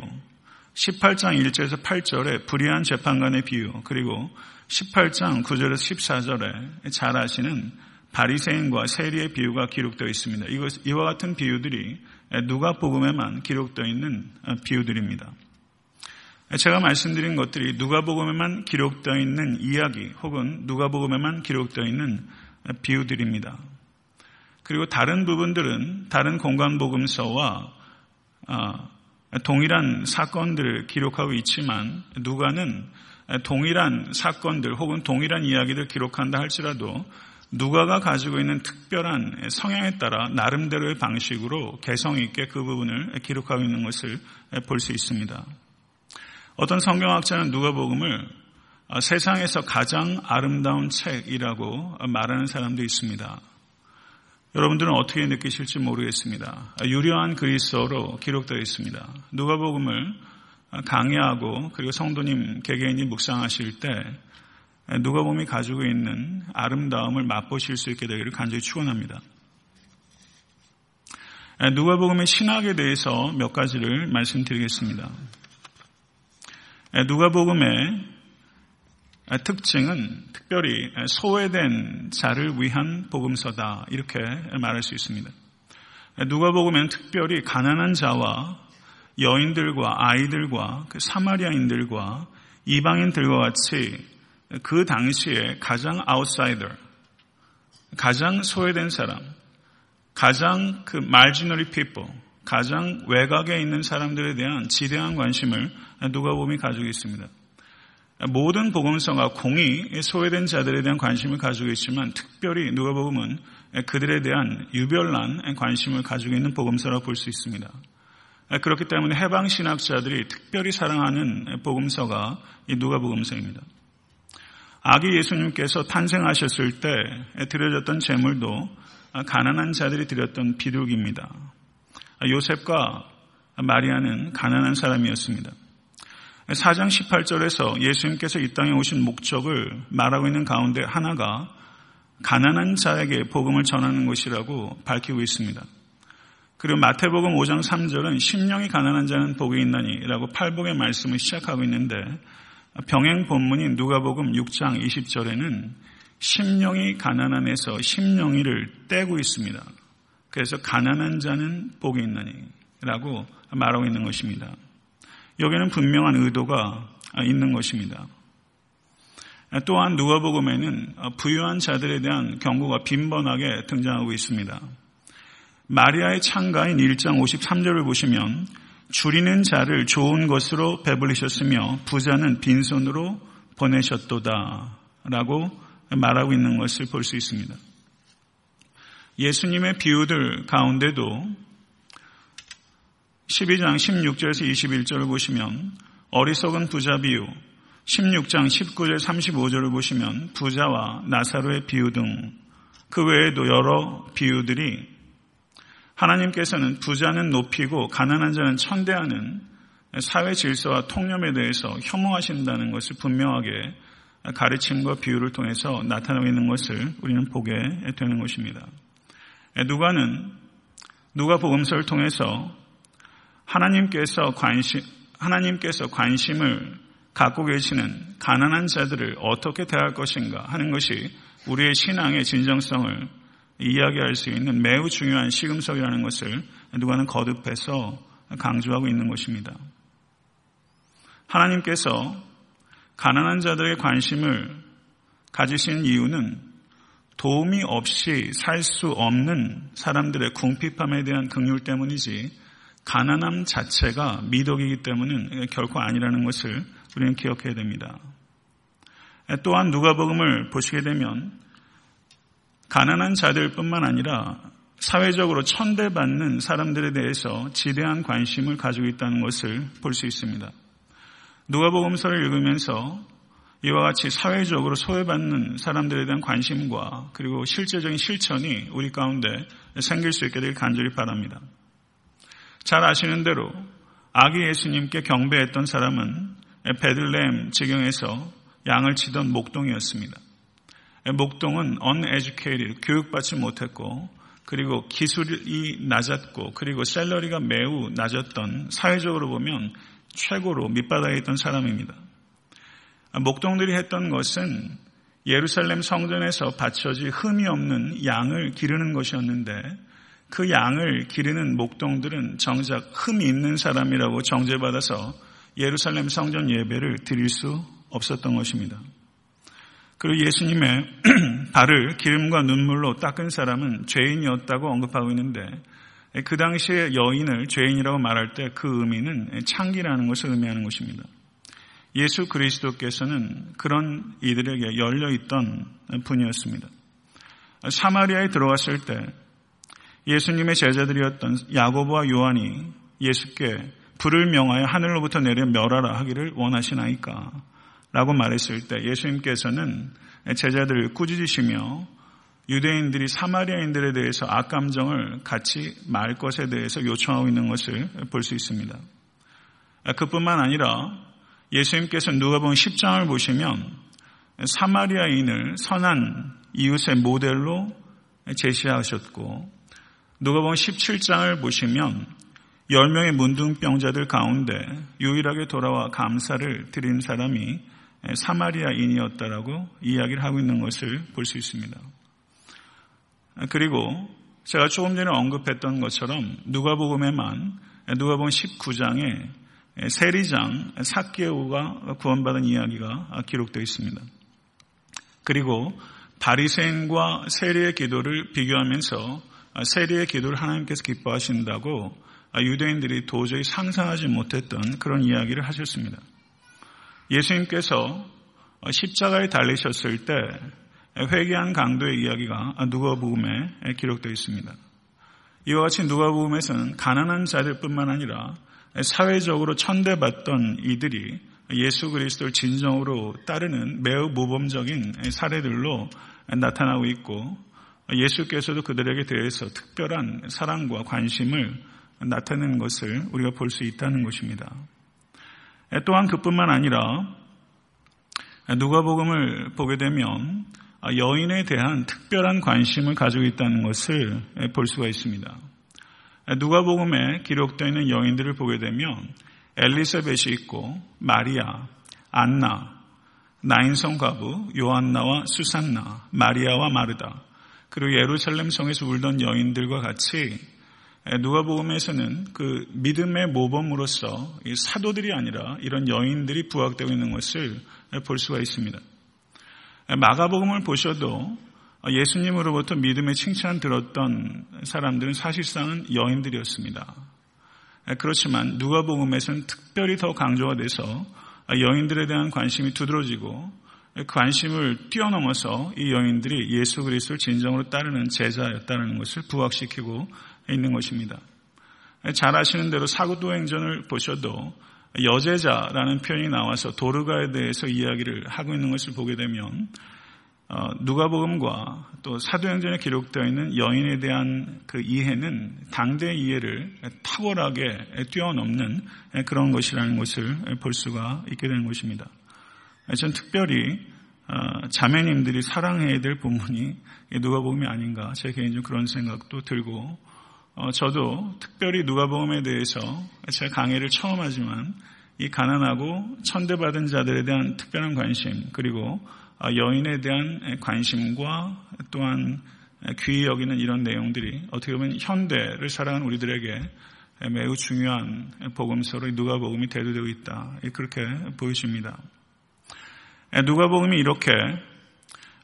18장 1절에서 8절에 불의한 재판관의 비유, 그리고 18장 9절에서 14절에 잘 아시는 바리새인과 세리의 비유가 기록되어 있습니다. 이와 같은 비유들이 누가 복음에만 기록되어 있는 비유들입니다. 제가 말씀드린 것들이 누가 복음에만 기록되어 있는 이야기 혹은 누가 복음에만 기록되어 있는 비유들입니다. 그리고 다른 부분들은 다른 공간복음서와 아, 동일한 사건들을 기록하고 있지만 누가는 동일한 사건들 혹은 동일한 이야기를 기록한다 할지라도 누가가 가지고 있는 특별한 성향에 따라 나름대로의 방식으로 개성 있게 그 부분을 기록하고 있는 것을 볼 수 있습니다. 어떤 성경학자는 누가복음을 세상에서 가장 아름다운 책이라고 말하는 사람도 있습니다. 여러분들은 어떻게 느끼실지 모르겠습니다. 유려한 그리스어로 기록되어 있습니다. 누가복음을 강의하고 그리고 성도님 개개인이 묵상하실 때 누가복음이 가지고 있는 아름다움을 맛보실 수 있게 되기를 간절히 축원합니다. 누가복음의 신학에 대해서 몇 가지를 말씀드리겠습니다. 누가복음의 특징은 특별히 소외된 자를 위한 복음서다 이렇게 말할 수 있습니다. 누가복음엔 특별히 가난한 자와 여인들과 아이들과 그 사마리아인들과 이방인들과 같이 그 당시에 가장 아웃사이더, 가장 소외된 사람, 가장 그 marginally people, 가장 외곽에 있는 사람들에 대한 지대한 관심을 누가복음이 가지고 있습니다. 모든 복음서가 공이 소외된 자들에 대한 관심을 가지고 있지만 특별히 누가복음은 그들에 대한 유별난 관심을 가지고 있는 복음서라고 볼 수 있습니다. 그렇기 때문에 해방 신학자들이 특별히 사랑하는 복음서가 누가복음서입니다. 아기 예수님께서 탄생하셨을 때 드려졌던 제물도 가난한 자들이 드렸던 비둘기입니다. 요셉과 마리아는 가난한 사람이었습니다. 4장 18절에서 예수님께서 이 땅에 오신 목적을 말하고 있는 가운데 하나가 가난한 자에게 복음을 전하는 것이라고 밝히고 있습니다. 그리고 마태복음 5장 3절은 심령이 가난한 자는 복이 있나니라고 팔복의 말씀을 시작하고 있는데 병행 본문인 누가복음 6장 20절에는 심령이 가난함에서 심령이를 떼고 있습니다. 그래서 가난한 자는 복이 있나니라고 말하고 있는 것입니다. 여기는 분명한 의도가 있는 것입니다. 또한 누가복음에는 부유한 자들에 대한 경고가 빈번하게 등장하고 있습니다. 마리아의 창가인 1장 53절을 보시면 줄이는 자를 좋은 것으로 배불리셨으며 부자는 빈손으로 보내셨도다 라고 말하고 있는 것을 볼 수 있습니다. 예수님의 비유들 가운데도 12장 16절에서 21절을 보시면 어리석은 부자 비유, 16장 19절 35절을 보시면 부자와 나사로의 비유 등 그 외에도 여러 비유들이 하나님께서는 부자는 높이고 가난한 자는 천대하는 사회 질서와 통념에 대해서 혐오하신다는 것을 분명하게 가르침과 비유를 통해서 나타나고 있는 것을 우리는 보게 되는 것입니다. 누가는 누가 복음서를 통해서 하나님께서 관심, 하나님께서 관심을 갖고 계시는 가난한 자들을 어떻게 대할 것인가 하는 것이 우리의 신앙의 진정성을 이야기할 수 있는 매우 중요한 시금석이라는 것을 누가는 거듭해서 강조하고 있는 것입니다. 하나님께서 가난한 자들의 관심을 가지신 이유는 도움이 없이 살 수 없는 사람들의 궁핍함에 대한 긍휼 때문이지 가난함 자체가 미덕이기 때문은 결코 아니라는 것을 우리는 기억해야 됩니다. 또한 누가복음을 보시게 되면 가난한 자들뿐만 아니라 사회적으로 천대받는 사람들에 대해서 지대한 관심을 가지고 있다는 것을 볼 수 있습니다. 누가복음서를 읽으면서 이와 같이 사회적으로 소외받는 사람들에 대한 관심과 그리고 실제적인 실천이 우리 가운데 생길 수 있게 되길 간절히 바랍니다. 잘 아시는 대로 아기 예수님께 경배했던 사람은 베들레헴 지경에서 양을 치던 목동이었습니다. 목동은 uneducated, 교육받지 못했고 그리고 기술이 낮았고 그리고 셀러리가 매우 낮았던 사회적으로 보면 최고로 밑바닥에 있던 사람입니다. 목동들이 했던 것은 예루살렘 성전에서 바쳐질 흠이 없는 양을 기르는 것이었는데 그 양을 기르는 목동들은 정작 흠이 있는 사람이라고 정죄받아서 예루살렘 성전 예배를 드릴 수 없었던 것입니다. 그리고 예수님의 *clears throat* 발을 기름과 눈물로 닦은 사람은 죄인이었다고 언급하고 있는데 그 당시에 여인을 죄인이라고 말할 때 그 의미는 창기라는 것을 의미하는 것입니다. 예수 그리스도께서는 그런 이들에게 열려 있던 분이었습니다. 사마리아에 들어갔을 때 예수님의 제자들이었던 야고보와 요한이 예수께 불을 명하여 하늘로부터 내려 멸하라 하기를 원하시나이까? 라고 말했을 때 예수님께서는 제자들을 꾸짖으시며 유대인들이 사마리아인들에 대해서 악감정을 같이 말 것에 대해서 요청하고 있는 것을 볼 수 있습니다. 그뿐만 아니라 예수님께서 누가 보면 10장을 보시면 사마리아인을 선한 이웃의 모델로 제시하셨고 누가 보면 17장을 보시면 10명의 문둥병자들 가운데 유일하게 돌아와 감사를 드린 사람이 사마리아인이었다라고 이야기를 하고 있는 것을 볼 수 있습니다. 그리고 제가 조금 전에 언급했던 것처럼 누가복음에만 누가복음 19장에 세리장 사케오가 구원받은 이야기가 기록되어 있습니다. 그리고 바리새인과 세리의 기도를 비교하면서 세리의 기도를 하나님께서 기뻐하신다고 유대인들이 도저히 상상하지 못했던 그런 이야기를 하셨습니다. 예수님께서 십자가에 달리셨을 때 회개한 강도의 이야기가 누가복음에 기록되어 있습니다. 이와 같이 누가복음에서는 가난한 자들뿐만 아니라 사회적으로 천대받던 이들이 예수 그리스도를 진정으로 따르는 매우 모범적인 사례들로 나타나고 있고 예수께서도 그들에게 대해서 특별한 사랑과 관심을 나타내는 것을 우리가 볼 수 있다는 것입니다. 또한 그뿐만 아니라 누가복음을 보게 되면 여인에 대한 특별한 관심을 가지고 있다는 것을 볼 수가 있습니다. 누가복음에 기록되어 있는 여인들을 보게 되면 엘리사벳이 있고 마리아, 안나, 나인성 가부, 요한나와 수산나, 마리아와 마르다, 그리고 예루살렘 성에서 울던 여인들과 같이 누가복음에서는 그 믿음의 모범으로서 사도들이 아니라 이런 여인들이 부각되고 있는 것을 볼 수가 있습니다. 마가복음을 보셔도 예수님으로부터 믿음의 칭찬 들었던 사람들은 사실상은 여인들이었습니다. 그렇지만 누가복음에서는 특별히 더 강조가 돼서 여인들에 대한 관심이 두드러지고 관심을 뛰어넘어서 이 여인들이 예수 그리스도를 진정으로 따르는 제자였다는 것을 부각시키고 있는 것입니다. 잘 아시는 대로 사도행전을 보셔도 여제자라는 표현이 나와서 도르가에 대해서 이야기를 하고 있는 것을 보게 되면 어, 누가복음과 또 사도행전에 기록되어 있는 여인에 대한 그 이해는 당대 이해를 탁월하게 뛰어넘는 그런 것이라는 것을 볼 수가 있게 되는 것입니다. 전 특별히 어, 자매님들이 사랑해야 될 부분이 누가복음이 아닌가 제 개인적으로 그런 생각도 들고 어, 저도 특별히 누가복음에 대해서 제가 강의를 처음 하지만 이 가난하고 천대받은 자들에 대한 특별한 관심 그리고 아, 여인에 대한 관심과 또한 귀히 여기는 이런 내용들이 어떻게 보면 현대를 살아가는 우리들에게 매우 중요한 복음서로 누가복음이 대두되고 있다 그렇게 보여집니다. 누가복음이 이렇게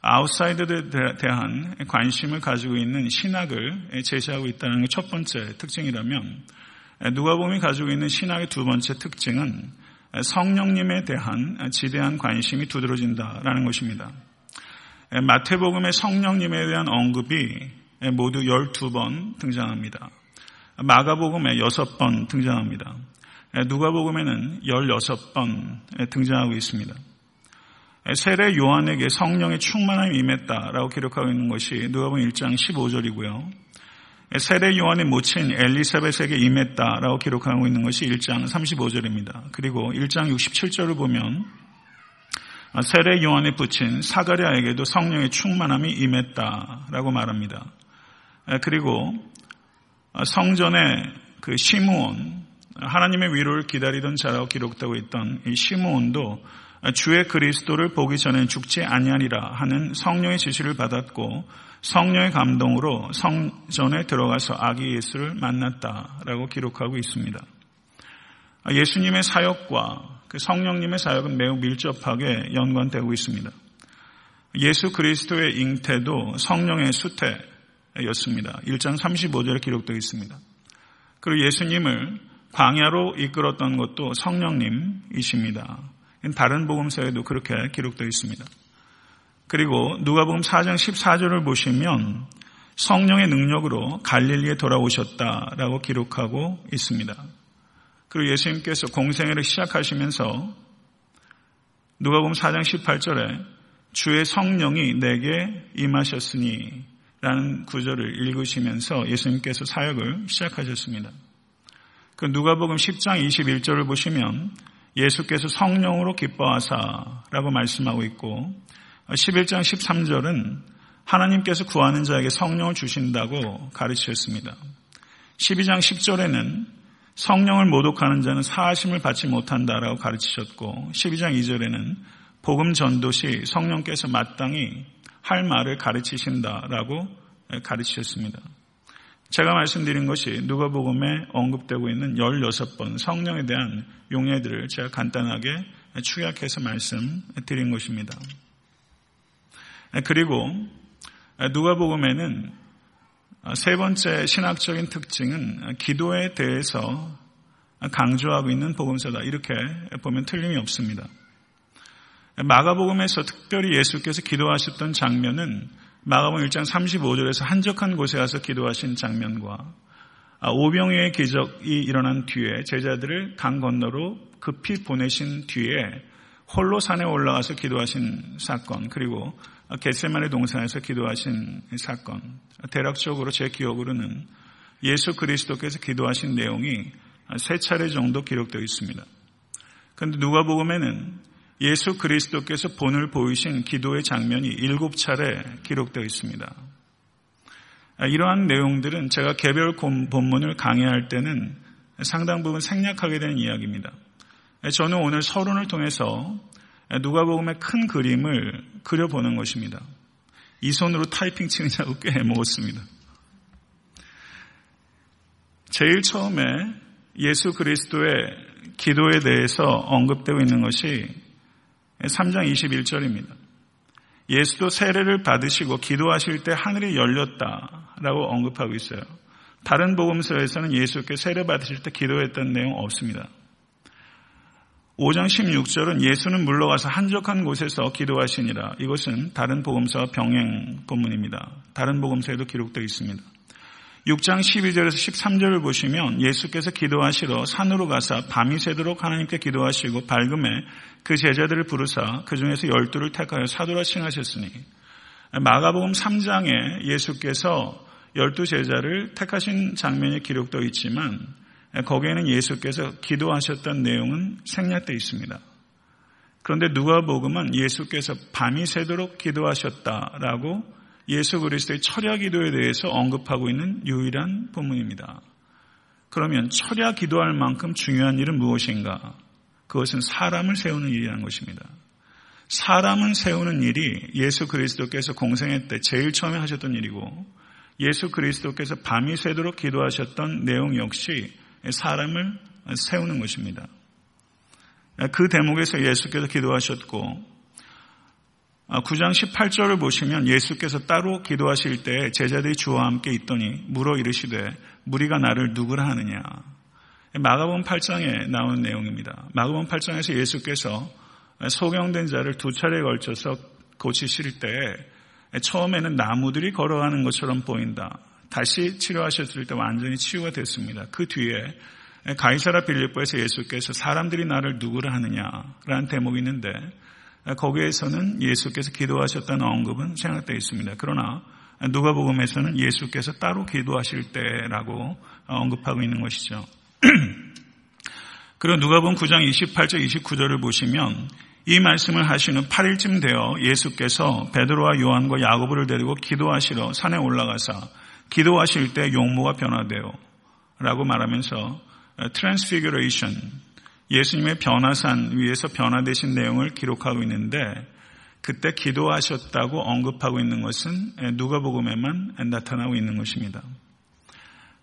아웃사이더에 대한 관심을 가지고 있는 신학을 제시하고 있다는 게 첫 번째 특징이라면 누가복음이 가지고 있는 신학의 두 번째 특징은 성령님에 대한 지대한 관심이 두드러진다라는 것입니다. 마태복음의 성령님에 대한 언급이 모두 12번 등장합니다. 마가복음에 6번 등장합니다. 누가복음에는 16번 등장하고 있습니다. 세례 요한에게 성령의 충만함이 임했다라고 기록하고 있는 것이 누가복음 1장 15절이고요. 세례 요한의 모친 엘리사벳에게 임했다라고 기록하고 있는 것이 1장 35절입니다. 그리고 1장 67절을 보면 세례 요한의 부친 사가랴에게도 성령의 충만함이 임했다라고 말합니다. 그리고 성전의 그 시므온 하나님의 위로를 기다리던 자라고 기록되고 있던 이 시므온도 주의 그리스도를 보기 전에 죽지 아니하리라 하는 성령의 지시를 받았고 성령의 감동으로 성전에 들어가서 아기 예수를 만났다라고 기록하고 있습니다. 예수님의 사역과 그 성령님의 사역은 매우 밀접하게 연관되고 있습니다. 예수 그리스도의 잉태도 성령의 수태였습니다. 1장 35절에 기록되어 있습니다. 그리고 예수님을 광야로 이끌었던 것도 성령님이십니다. 다른 복음서에도 그렇게 기록되어 있습니다. 그리고 누가복음 4장 14절을 보시면 성령의 능력으로 갈릴리에 돌아오셨다라고 기록하고 있습니다. 그리고 예수님께서 공생애를 시작하시면서 누가복음 4장 18절에 주의 성령이 내게 임하셨으니 라는 구절을 읽으시면서 예수님께서 사역을 시작하셨습니다. 그 누가복음 10장 21절을 보시면 예수께서 성령으로 기뻐하사라고 말씀하고 있고 11장 13절은 하나님께서 구하는 자에게 성령을 주신다고 가르치셨습니다. 12장 10절에는 성령을 모독하는 자는 사하심을 받지 못한다라고 가르치셨고 12장 2절에는 복음 전도 시 성령께서 마땅히 할 말을 가르치신다라고 가르치셨습니다. 제가 말씀드린 것이 누가복음에 언급되고 있는 16번 성령에 대한 용례들을 제가 간단하게 축약해서 말씀드린 것입니다. 그리고 누가복음에는 세 번째 신학적인 특징은 기도에 대해서 강조하고 있는 복음서다. 이렇게 보면 틀림이 없습니다. 마가복음에서 특별히 예수께서 기도하셨던 장면은 마가복음 1장 35절에서 한적한 곳에 가서 기도하신 장면과 오병이의 기적이 일어난 뒤에 제자들을 강 건너로 급히 보내신 뒤에 홀로 산에 올라가서 기도하신 사건 그리고 겟세만의 동산에서 기도하신 사건 대략적으로 제 기억으로는 예수 그리스도께서 기도하신 내용이 세 차례 정도 기록되어 있습니다. 그런데 누가복음에는 예수 그리스도께서 본을 보이신 기도의 장면이 일곱 차례 기록되어 있습니다. 이러한 내용들은 제가 개별 본문을 강의할 때는 상당 부분 생략하게 되는 이야기입니다. 저는 오늘 서론을 통해서 누가복음의 큰 그림을 그려보는 것입니다. 이 손으로 타이핑 치는 자고 *laughs* 꽤 해먹었습니다. 제일 처음에 예수 그리스도의 기도에 대해서 언급되고 있는 것이 3장 21절입니다. 예수도 세례를 받으시고 기도하실 때 하늘이 열렸다라고 언급하고 있어요. 다른 복음서에서는 예수께 세례 받으실 때 기도했던 내용 없습니다. 5장 16절은 예수는 물러가서 한적한 곳에서 기도하시니라. 이것은 다른 복음서 병행 본문입니다. 다른 복음서에도 기록되어 있습니다. 6장 12절에서 13절을 보시면 예수께서 기도하시러 산으로 가서 밤이 새도록 하나님께 기도하시고 밝음에 그 제자들을 부르사 그 중에서 열두를 택하여 사도라 칭하셨으니 마가복음 3장에 예수께서 열두 제자를 택하신 장면이 기록되어 있지만 거기에는 예수께서 기도하셨던 내용은 생략되어 있습니다. 그런데 누가복음은 예수께서 밤이 새도록 기도하셨다라고 예수 그리스도의 철야 기도에 대해서 언급하고 있는 유일한 본문입니다. 그러면 철야 기도할 만큼 중요한 일은 무엇인가? 그것은 사람을 세우는 일이라는 것입니다. 사람을 세우는 일이 예수 그리스도께서 공생애 때 제일 처음에 하셨던 일이고 예수 그리스도께서 밤이 새도록 기도하셨던 내용 역시 사람을 세우는 것입니다. 그 대목에서 예수께서 기도하셨고 9장 아, 18절을 보시면 예수께서 따로 기도하실 때 제자들이 주와 함께 있더니 물어 이르시되 무리가 나를 누구라 하느냐. 마가본 8장에 나오는 내용입니다. 마가본 8장에서 예수께서 소경된 자를 두 차례에 걸쳐서 고치실 때 처음에는 나무들이 걸어가는 것처럼 보인다. 다시 치료하셨을 때 완전히 치유가 됐습니다. 그 뒤에 가이사라 빌립보에서 예수께서 사람들이 나를 누구라 하느냐라는 대목이 있는데 거기에서는 예수께서 기도하셨다는 언급은 생각되어 있습니다. 그러나 누가복음에서는 예수께서 따로 기도하실 때라고 언급하고 있는 것이죠. *clears throat* 그리고 누가복음 9장 28절 29절을 보시면 이 말씀을 하시는 8일쯤 되어 예수께서 베드로와 요한과 야고보를 데리고 기도하시러 산에 올라가사 기도하실 때 용모가 변화되어 라고 말하면서 transfiguration 예수님의 변화산 위에서 변화되신 내용을 기록하고 있는데 그때 기도하셨다고 언급하고 있는 것은 누가복음에만 나타나고 있는 것입니다.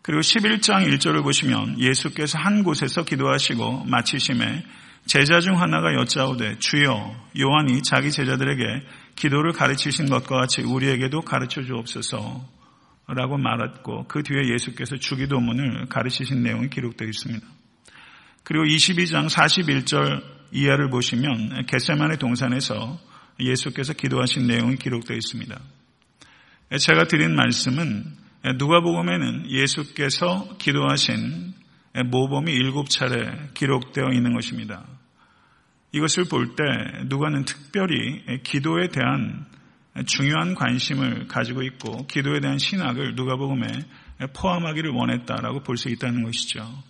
그리고 11장 1절을 보시면 예수께서 한 곳에서 기도하시고 마치심에 제자 중 하나가 여짜오되 주여 요한이 자기 제자들에게 기도를 가르치신 것과 같이 우리에게도 가르쳐 주옵소서 라고 말했고 그 뒤에 예수께서 주기도문을 가르치신 내용이 기록되어 있습니다. 그리고 22장 41절 이하를 보시면 겟세만의 동산에서 예수께서 기도하신 내용이 기록되어 있습니다. 제가 드린 말씀은 누가복음에는 예수께서 기도하신 모범이 일곱 차례 기록되어 있는 것입니다. 이것을 볼 때 누가는 특별히 기도에 대한 중요한 관심을 가지고 있고 기도에 대한 신학을 누가복음에 포함하기를 원했다라고 볼 수 있다는 것이죠.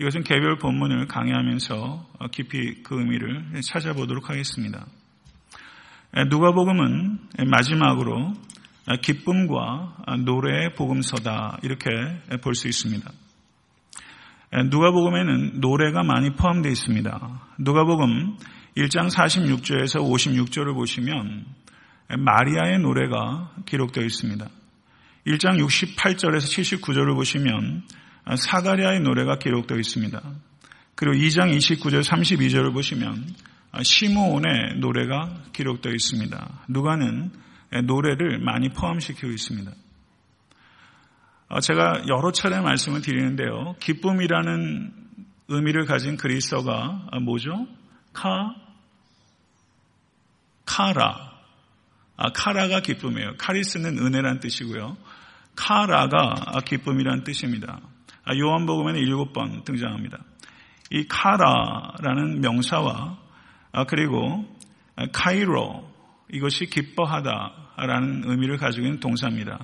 이것은 개별 본문을 강의하면서 깊이 그 의미를 찾아보도록 하겠습니다. 누가복음은 마지막으로 기쁨과 노래의 복음서다 이렇게 볼 수 있습니다. 누가복음에는 노래가 많이 포함되어 있습니다. 누가복음 1장 46절에서 56절을 보시면 마리아의 노래가 기록되어 있습니다. 1장 68절에서 79절을 보시면 사가리아의 노래가 기록되어 있습니다. 그리고 2장 29절 32절을 보시면 시므온의 노래가 기록되어 있습니다. 누가는 노래를 많이 포함시키고 있습니다. 제가 여러 차례 말씀을 드리는데요. 기쁨이라는 의미를 가진 그리스어가 뭐죠? 카, 카라. 아, 카라가 기쁨이에요. 카리스는 은혜란 뜻이고요. 카라가 기쁨이란 뜻입니다. 아, 요한복음에는 일곱 번 등장합니다. 이 카라라는 명사와 아, 그리고 카이로 이것이 기뻐하다라는 의미를 가지고 있는 동사입니다.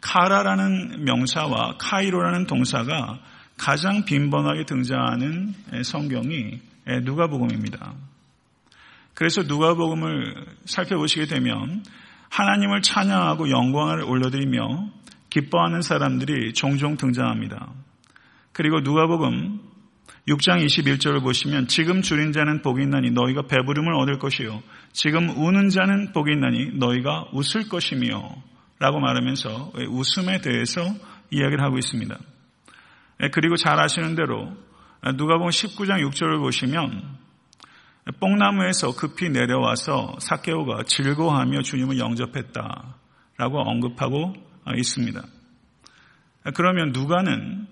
카라라는 명사와 카이로라는 동사가 가장 빈번하게 등장하는 성경이 누가복음입니다. 그래서 누가복음을 살펴보시게 되면 하나님을 찬양하고 영광을 올려드리며 기뻐하는 사람들이 종종 등장합니다. 그리고 누가복음 6장 21절을 보시면 지금 줄인 자는 복이 있나니 너희가 배부름을 얻을 것이요 지금 우는 자는 복이 있나니 너희가 웃을 것이며 라고 말하면서 웃음에 대해서 이야기를 하고 있습니다. 예, 그리고 잘 아시는 대로 누가복음 19장 6절을 보시면 뽕나무에서 급히 내려와서 사케오가 즐거워하며 주님을 영접했다라고 언급하고 있습니다. 그러면 누가는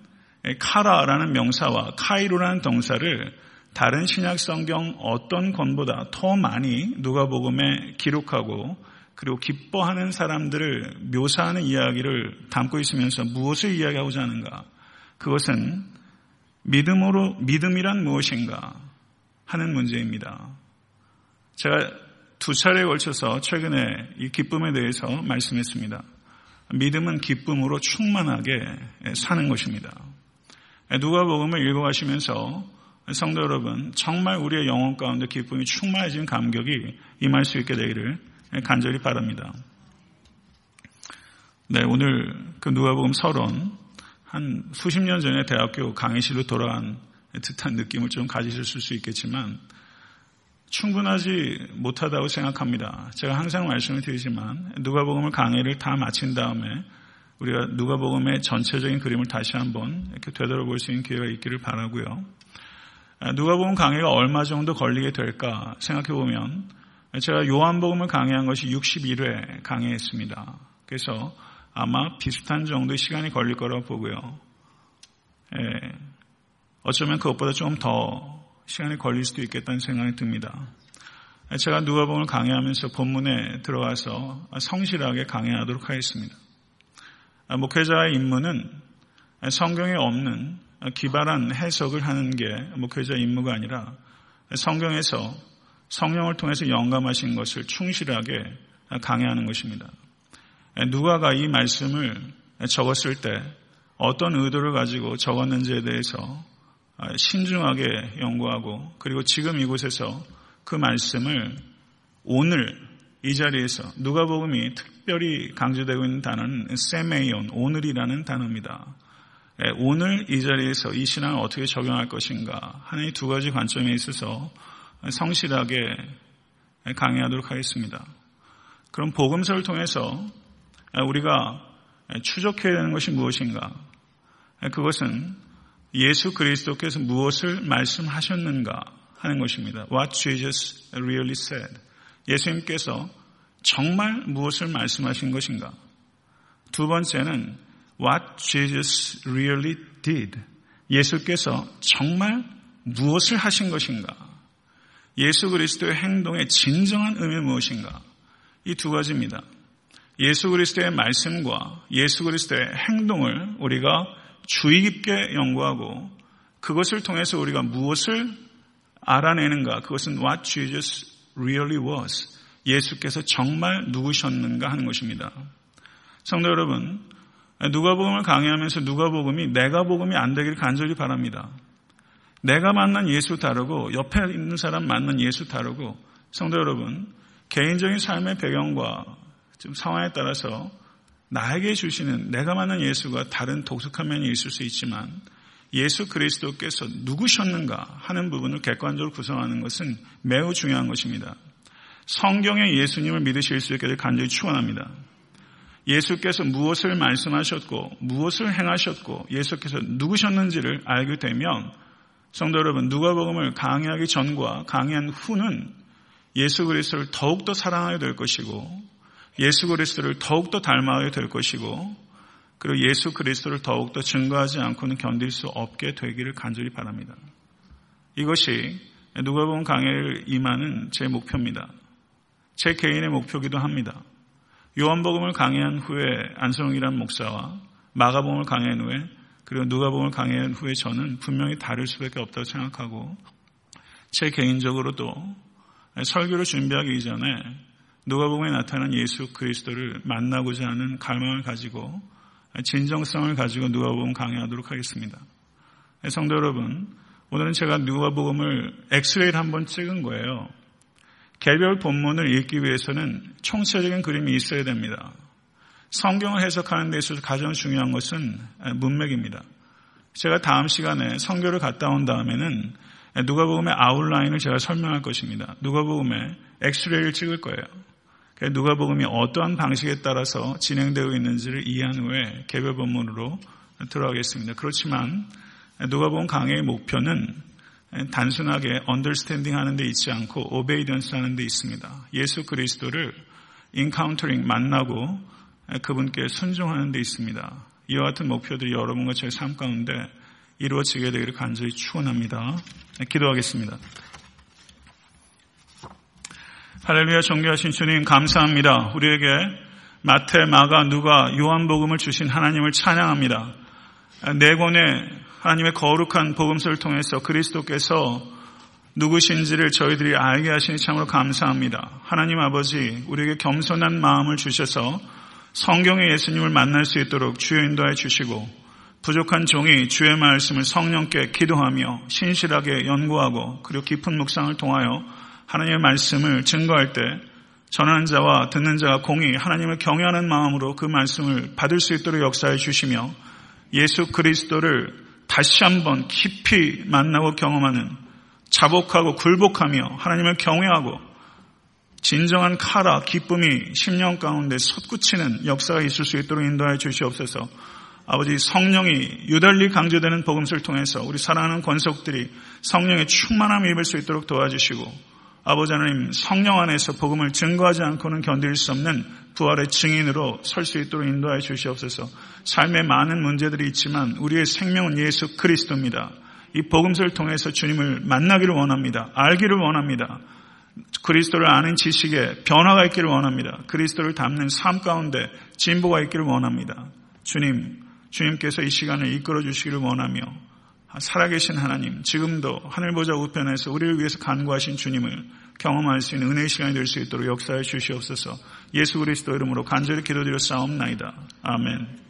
카라라는 명사와 카이로라는 동사를 다른 신약 성경 어떤 건보다 더 많이 누가복음에 기록하고 그리고 기뻐하는 사람들을 묘사하는 이야기를 담고 있으면서 무엇을 이야기하고자 하는가? 그것은 믿음으로 믿음이란 무엇인가 하는 문제입니다. 제가 두 차례에 걸쳐서 최근에 이 기쁨에 대해서 말씀했습니다. 믿음은 기쁨으로 충만하게 사는 것입니다. 누가복음을 읽어가시면서 성도 여러분 정말 우리의 영혼 가운데 기쁨이 충만해진 감격이 임할 수 있게 되기를 간절히 바랍니다. 네, 오늘 그 누가복음 서론 한 수십 년 전에 대학교 강의실로 돌아간 듯한 느낌을 좀 가지실 수 있겠지만 충분하지 못하다고 생각합니다. 제가 항상 말씀을 드리지만 누가복음을 강의를 다 마친 다음에 우리가 누가복음의 전체적인 그림을 다시 한번 이렇게 되돌아볼 수 있는 기회가 있기를 바라고요. 누가복음 강의가 얼마 정도 걸리게 될까 생각해 보면 제가 요한복음을 강의한 것이 61회 강의했습니다. 그래서 아마 비슷한 정도의 시간이 걸릴 거라고 보고요. 예, 어쩌면 그것보다 좀 더 시간이 걸릴 수도 있겠다는 생각이 듭니다. 제가 누가복음을 강의하면서 본문에 들어가서 성실하게 강의하도록 하겠습니다. 목회자의 임무는 성경에 없는 기발한 해석을 하는 게 목회자의 임무가 아니라 성경에서 성령을 통해서 영감하신 것을 충실하게 강해하는 것입니다. 누가가 이 말씀을 적었을 때 어떤 의도를 가지고 적었는지에 대해서 신중하게 연구하고 그리고 지금 이곳에서 그 말씀을 오늘 이 자리에서 누가복음이 특별히 강조되고 있는 단어는 세메이온 오늘이라는 단어입니다. 오늘 이 자리에서 이 신앙을 어떻게 적용할 것인가 하는 이 두 가지 관점에 있어서 성실하게 강의하도록 하겠습니다. 그럼 복음서를 통해서 우리가 추적해야 되는 것이 무엇인가? 그것은 예수 그리스도께서 무엇을 말씀하셨는가 하는 것입니다. What Jesus really said. 예수님께서 정말 무엇을 말씀하신 것인가? 두 번째는 what Jesus really did. 예수께서 정말 무엇을 하신 것인가? 예수 그리스도의 행동의 진정한 의미 무엇인가? 이 두 가지입니다. 예수 그리스도의 말씀과 예수 그리스도의 행동을 우리가 주의 깊게 연구하고 그것을 통해서 우리가 무엇을 알아내는가? 그것은 what Jesus really was. 예수께서 정말 누구셨는가 하는 것입니다. 성도 여러분, 누가복음을 강의하면서 누가복음이 내가 복음이 안 되기를 간절히 바랍니다. 내가 만난 예수 다르고 옆에 있는 사람 만난 예수 다르고 성도 여러분 개인적인 삶의 배경과 좀 상황에 따라서 나에게 주시는 내가 만난 예수가 다른 독특한 면이 있을 수 있지만 예수 그리스도께서 누구셨는가 하는 부분을 객관적으로 구성하는 것은 매우 중요한 것입니다. 성경의 예수님을 믿으실 수 있게 간절히 축원합니다. 예수께서 무엇을 말씀하셨고 무엇을 행하셨고 예수께서 누구셨는지를 알게 되면 성도 여러분 누가복음을 강의하기 전과 강의한 후는 예수 그리스도를 더욱더 사랑하게 될 것이고 예수 그리스도를 더욱더 닮아가게 될 것이고 그리고 예수 그리스도를 더욱더 증거하지 않고는 견딜 수 없게 되기를 간절히 바랍니다. 이것이 누가복음 강의를 임하는 제 목표입니다. 제 개인의 목표기도 합니다. 요한복음을 강의한 후에 안성이란 목사와 마가복음을 강의한 후에 그리고 누가복음을 강의한 후에 저는 분명히 다를 수밖에 없다고 생각하고 제 개인적으로도 설교를 준비하기 이전에 누가복음에 나타난 예수 그리스도를 만나고자 하는 갈망을 가지고 진정성을 가지고 누가복음 강의하도록 하겠습니다. 성도 여러분, 오늘은 제가 누가복음을 엑스레이를 한번 찍은 거예요. 개별 본문을 읽기 위해서는 총체적인 그림이 있어야 됩니다. 성경을 해석하는 데 있어서 가장 중요한 것은 문맥입니다. 제가 다음 시간에 성교를 갔다 온 다음에는 누가복음의 아웃라인을 제가 설명할 것입니다. 누가복음의 엑스레이를 찍을 거예요. 누가복음이 어떠한 방식에 따라서 진행되고 있는지를 이해한 후에 개별 본문으로 들어가겠습니다. 그렇지만 누가복음 강의의 목표는 단순하게 understanding 하는 데 있지 않고 obedience 하는 데 있습니다. 예수 그리스도를 encountering 만나고 그분께 순종하는 데 있습니다. 이와 같은 목표들이 여러분과 저의 삶 가운데 이루어지게 되기를 간절히 축원합니다. 기도하겠습니다. 할렐루야 존귀하신 주님 감사합니다. 우리에게 마태, 마가, 누가, 요한복음을 주신 하나님을 찬양합니다. 네 권의 하나님의 거룩한 복음서를 통해서 그리스도께서 누구신지를 저희들이 알게 하시니 참으로 감사합니다. 하나님 아버지 우리에게 겸손한 마음을 주셔서 성경의 예수님을 만날 수 있도록 주여 인도해 주시고 부족한 종이 주의 말씀을 성령께 기도하며 신실하게 연구하고 그리고 깊은 묵상을 통하여 하나님의 말씀을 증거할 때 전하는 자와 듣는 자가 공히 하나님을 경외하는 마음으로 그 말씀을 받을 수 있도록 역사해 주시며 예수 그리스도를 다시 한번 깊이 만나고 경험하는 자복하고 굴복하며 하나님을 경외하고 진정한 카라, 기쁨이 10년 가운데 솟구치는 역사가 있을 수 있도록 인도하여 주시옵소서. 아버지 성령이 유달리 강조되는 복음서를 통해서 우리 사랑하는 권속들이 성령의 충만함을 입을 수 있도록 도와주시고 아버지 하나님 성령 안에서 복음을 증거하지 않고는 견딜 수 없는 부활의 증인으로 설 수 있도록 인도하여 주시옵소서. 삶에 많은 문제들이 있지만 우리의 생명은 예수 그리스도입니다. 이 복음서를 통해서 주님을 만나기를 원합니다. 알기를 원합니다. 그리스도를 아는 지식에 변화가 있기를 원합니다. 그리스도를 담는 삶 가운데 진보가 있기를 원합니다. 주님, 주님께서 이 시간을 이끌어 주시기를 원하며 살아계신 하나님, 지금도 하늘 보좌 우편에서 우리를 위해서 간구하신 주님을 경험할 수 있는 은혜의 시간이 될 수 있도록 역사해 주시옵소서 예수 그리스도 이름으로 간절히 기도드려 싸움나이다. 아멘.